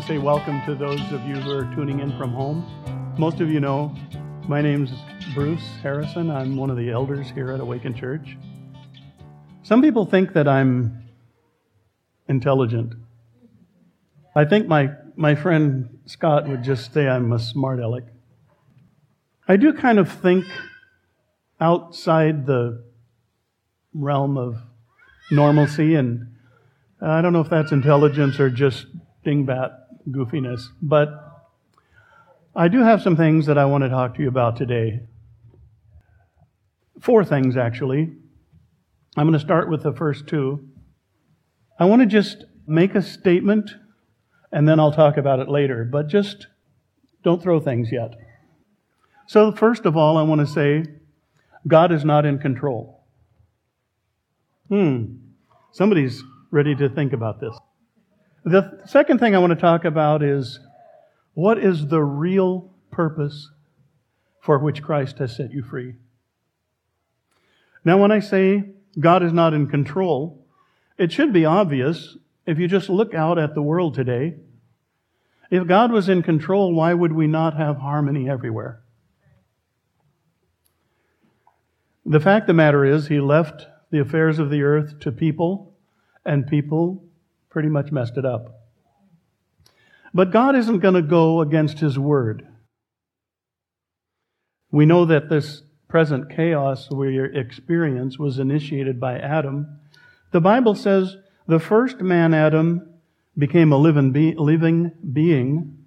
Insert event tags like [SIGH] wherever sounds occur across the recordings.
to say welcome to those of you who are tuning in from home. Most of you know my name's Bruce Harrison. I'm one of the elders here at Awaken Church. Some people think that I'm intelligent. I think my, my friend Scott would just say I'm a smart aleck. I do kind of think outside the realm of normalcy, and I don't know if that's intelligence or just dingbat goofiness, but I do have some things that I want to talk to you about today. Four things, actually. I'm going to start with the first two. I want to just make a statement, and then I'll talk about it later, but just don't throw things yet. So, first of all, I want to say God is not in control. Hmm. Somebody's ready to think about this. The second thing I want to talk about is what is the real purpose for which Christ has set you free? Now, when I say God is not in control, it should be obvious if you just look out at the world today. If God was in control, why would we not have harmony everywhere? The fact of the matter is, he left the affairs of the earth to people, and people pretty much messed it up. But God isn't going to go against his word. We know that this present chaos we experience was initiated by Adam. The Bible says the first man, Adam, became a living, be- living being.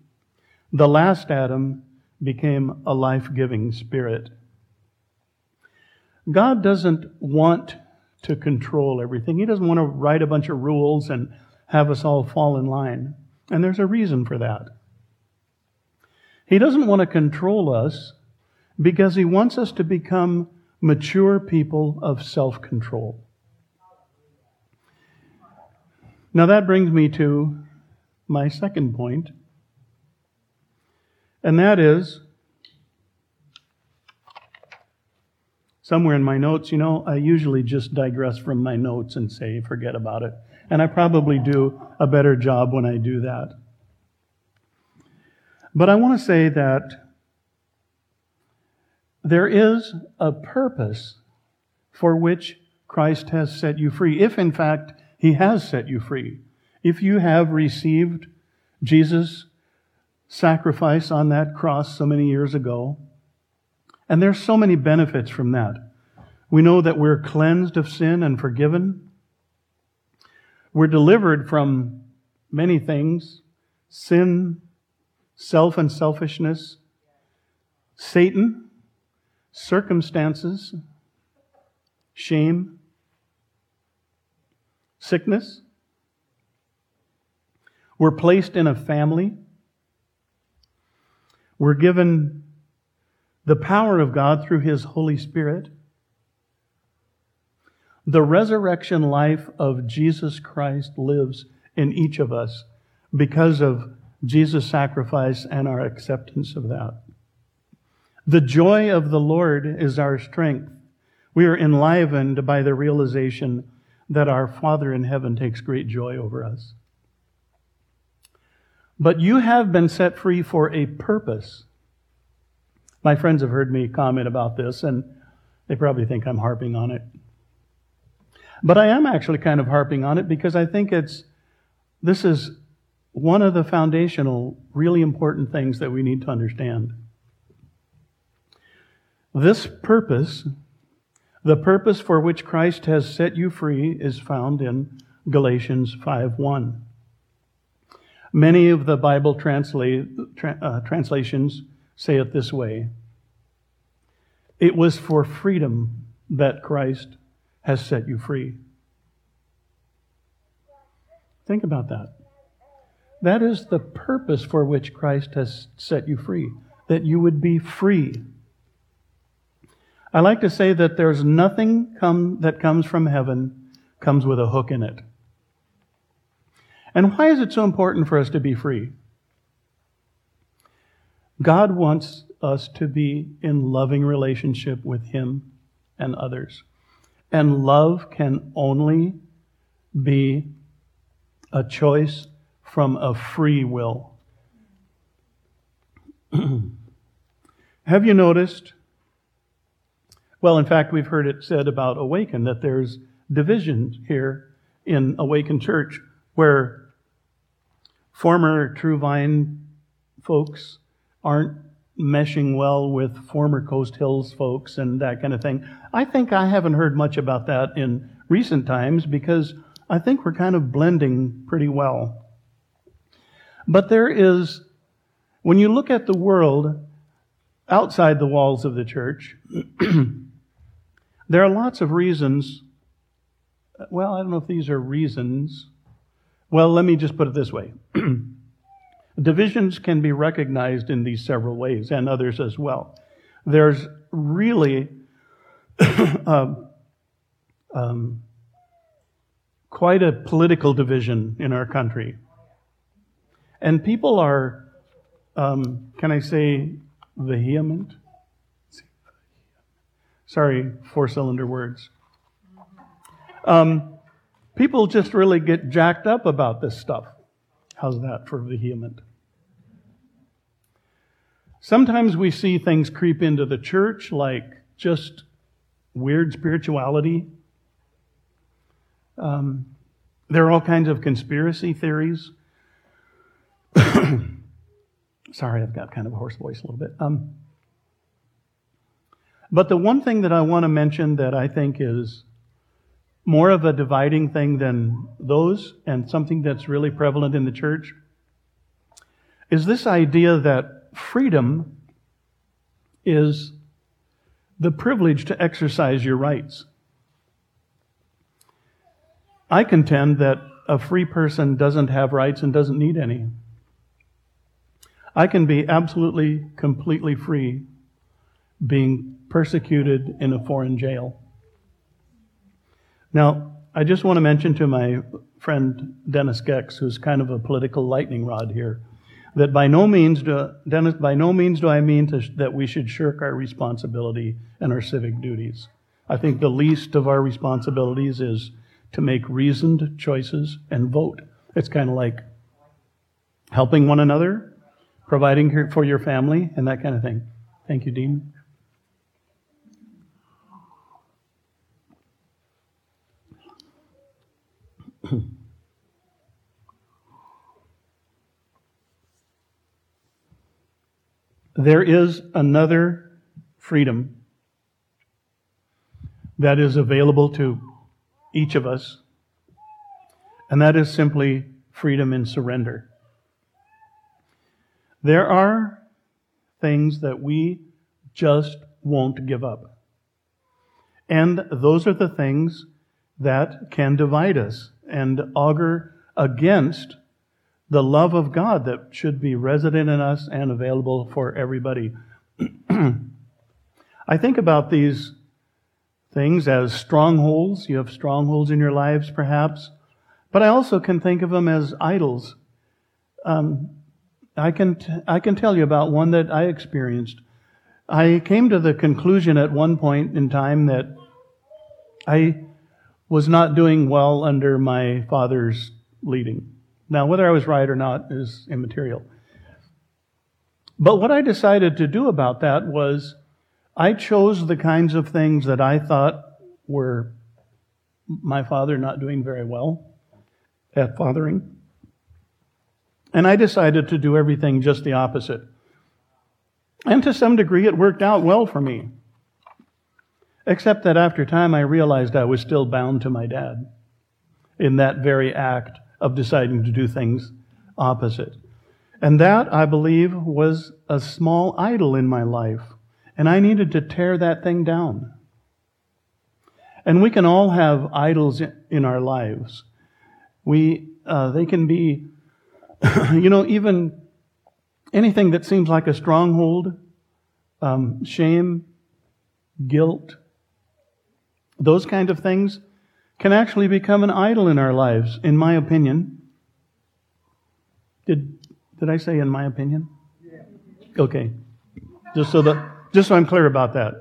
The last Adam became a life giving spirit. God doesn't want to control everything. He doesn't want to write a bunch of rules and have us all fall in line. And there's a reason for that. He doesn't want to control us because he wants us to become mature people of self control. Now that brings me to my second point, and that is somewhere in my notes, you know, I usually just digress from my notes and say, forget about it. And I probably do a better job when I do that. But I want to say that there is a purpose for which Christ has set you free, if in fact he has set you free. If you have received Jesus' sacrifice on that cross so many years ago, and there's so many benefits from that. We know that we're cleansed of sin and forgiven. We're delivered from many things sin, self and selfishness, Satan, circumstances, shame, sickness. We're placed in a family. We're given the power of God through His Holy Spirit, the resurrection life of Jesus Christ lives in each of us because of Jesus' sacrifice and our acceptance of that. The joy of the Lord is our strength. We are enlivened by the realization that our Father in heaven takes great joy over us. But you have been set free for a purpose. My friends have heard me comment about this, and they probably think I'm harping on it. But I am actually kind of harping on it because I think it's this is one of the foundational, really important things that we need to understand. This purpose, the purpose for which Christ has set you free, is found in Galatians 5:1. Many of the Bible tra- uh, translations say it this way It was for freedom that Christ has set you free. Think about that. That is the purpose for which Christ has set you free, that you would be free. I like to say that there's nothing come, that comes from heaven comes with a hook in it. And why is it so important for us to be free? God wants us to be in loving relationship with Him and others. And love can only be a choice from a free will. [CLEARS THROAT] Have you noticed? Well, in fact, we've heard it said about Awaken that there's division here in Awaken Church where former True Vine folks aren't meshing well with former Coast Hills folks and that kind of thing. I think I haven't heard much about that in recent times because I think we're kind of blending pretty well. But there is, when you look at the world outside the walls of the church, [CLEARS THROAT] there are lots of reasons. Well, I don't know if these are reasons. Well, let me just put it this way. [CLEARS THROAT] Divisions can be recognized in these several ways, and others as well. There's really [COUGHS] um, um, quite a political division in our country. And people are, um, can I say, vehement? Sorry, four cylinder words. Um, people just really get jacked up about this stuff. How's that for vehement? Sometimes we see things creep into the church like just weird spirituality. Um, there are all kinds of conspiracy theories. [COUGHS] Sorry, I've got kind of a hoarse voice a little bit. Um, but the one thing that I want to mention that I think is more of a dividing thing than those, and something that's really prevalent in the church, is this idea that freedom is the privilege to exercise your rights. I contend that a free person doesn't have rights and doesn't need any. I can be absolutely, completely free being persecuted in a foreign jail. Now, I just want to mention to my friend Dennis Gex, who's kind of a political lightning rod here, that by no means do, Dennis, by no means do I mean to, that we should shirk our responsibility and our civic duties. I think the least of our responsibilities is to make reasoned choices and vote. It's kind of like helping one another, providing for your family, and that kind of thing. Thank you, Dean. [CLEARS THROAT] there is another freedom that is available to each of us, and that is simply freedom in surrender. There are things that we just won't give up. And those are the things that can divide us and augur against the love of God that should be resident in us and available for everybody. [CLEARS THROAT] I think about these things as strongholds. You have strongholds in your lives, perhaps. But I also can think of them as idols. Um, I, can t- I can tell you about one that I experienced. I came to the conclusion at one point in time that I was not doing well under my father's leading. Now, whether I was right or not is immaterial. But what I decided to do about that was I chose the kinds of things that I thought were my father not doing very well at fathering. And I decided to do everything just the opposite. And to some degree, it worked out well for me. Except that after time, I realized I was still bound to my dad in that very act of deciding to do things opposite. And that, I believe, was a small idol in my life. And I needed to tear that thing down. And we can all have idols in our lives. We, uh, they can be, [LAUGHS] you know, even anything that seems like a stronghold, um, shame, guilt, those kind of things can actually become an idol in our lives, in my opinion. Did, did I say in my opinion? Okay. Just so that just so I'm clear about that.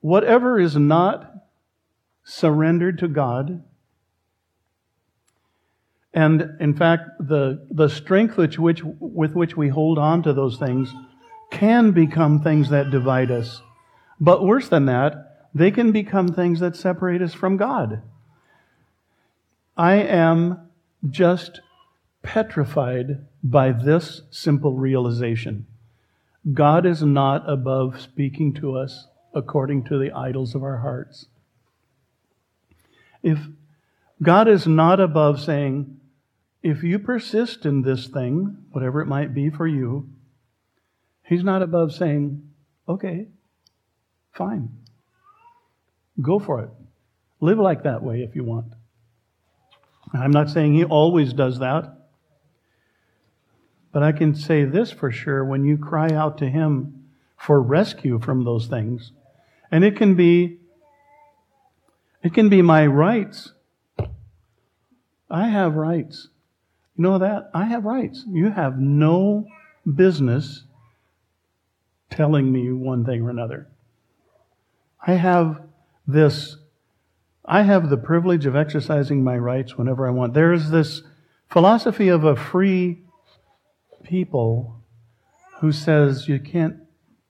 Whatever is not surrendered to God And in fact, the, the strength which, which, with which we hold on to those things can become things that divide us. But worse than that, they can become things that separate us from God. I am just petrified by this simple realization. God is not above speaking to us according to the idols of our hearts. If God is not above saying, if you persist in this thing, whatever it might be for you, He's not above saying, okay, fine. Go for it. Live like that way if you want. I'm not saying He always does that. But I can say this for sure when you cry out to Him for rescue from those things, and it can be it can be my rights. I have rights. You know that? I have rights. You have no business telling me one thing or another. I have this, I have the privilege of exercising my rights whenever I want. There is this philosophy of a free people who says you can't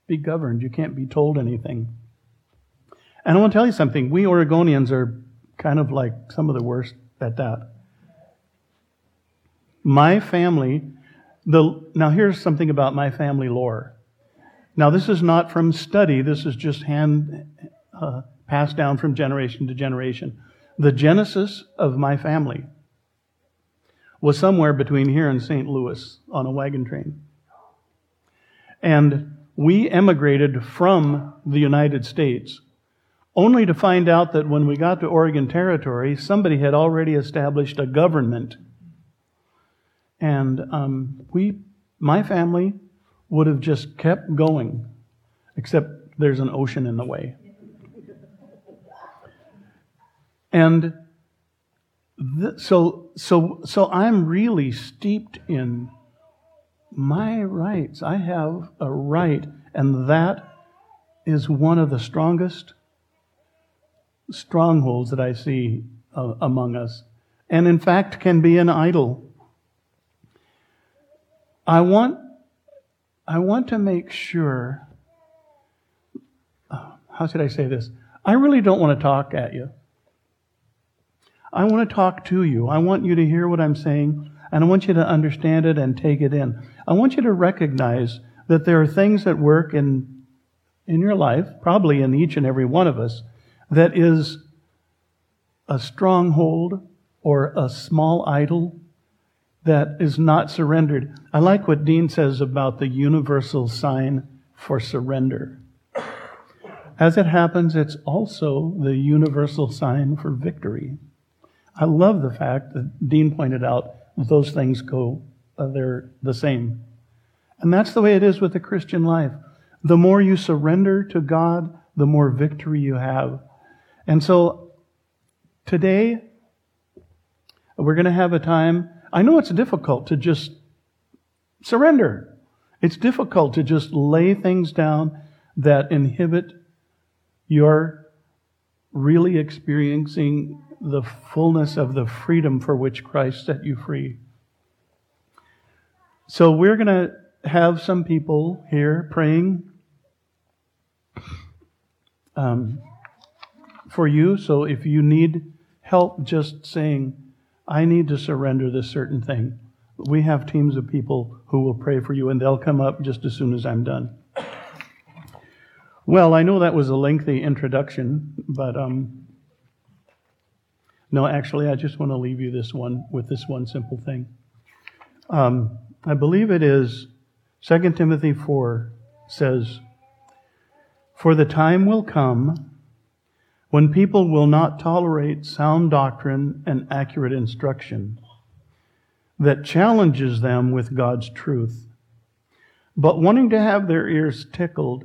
be governed, you can't be told anything. And I want to tell you something. We Oregonians are kind of like some of the worst at that. My family, the, now here's something about my family lore. Now, this is not from study, this is just hand uh, passed down from generation to generation. The genesis of my family was somewhere between here and St. Louis on a wagon train. And we emigrated from the United States only to find out that when we got to Oregon Territory, somebody had already established a government. And um, we, my family, would have just kept going, except there's an ocean in the way. And th- so, so, so I'm really steeped in my rights. I have a right, and that is one of the strongest strongholds that I see uh, among us, and in fact can be an idol. I want, I want to make sure, uh, how should I say this? I really don't want to talk at you. I want to talk to you. I want you to hear what I'm saying, and I want you to understand it and take it in. I want you to recognize that there are things that work in, in your life, probably in each and every one of us, that is a stronghold or a small idol that is not surrendered. I like what Dean says about the universal sign for surrender. As it happens, it's also the universal sign for victory. I love the fact that Dean pointed out those things go, uh, they're the same. And that's the way it is with the Christian life. The more you surrender to God, the more victory you have. And so today, we're going to have a time. I know it's difficult to just surrender. It's difficult to just lay things down that inhibit your really experiencing the fullness of the freedom for which Christ set you free. So we're going to have some people here praying. Um, for you. So if you need help just saying, I need to surrender this certain thing, we have teams of people who will pray for you, and they'll come up just as soon as I'm done. Well, I know that was a lengthy introduction, but um, no, actually, I just want to leave you this one with this one simple thing. Um, I believe it is 2 Timothy 4 says, For the time will come when people will not tolerate sound doctrine and accurate instruction that challenges them with God's truth, but wanting to have their ears tickled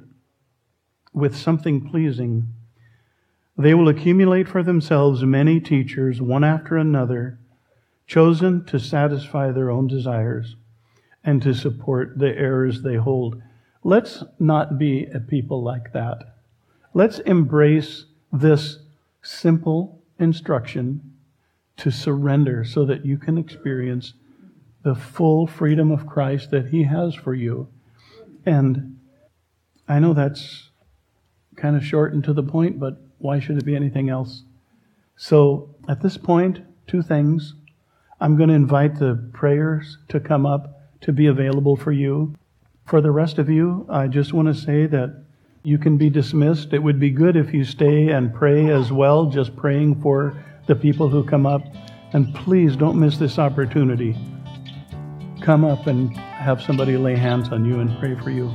with something pleasing, they will accumulate for themselves many teachers, one after another, chosen to satisfy their own desires and to support the errors they hold. Let's not be a people like that. Let's embrace this simple instruction to surrender so that you can experience the full freedom of Christ that He has for you. And I know that's kind of short and to the point, but why should it be anything else? So at this point, two things. I'm going to invite the prayers to come up to be available for you. For the rest of you, I just want to say that you can be dismissed. It would be good if you stay and pray as well, just praying for the people who come up. And please don't miss this opportunity. Come up and have somebody lay hands on you and pray for you.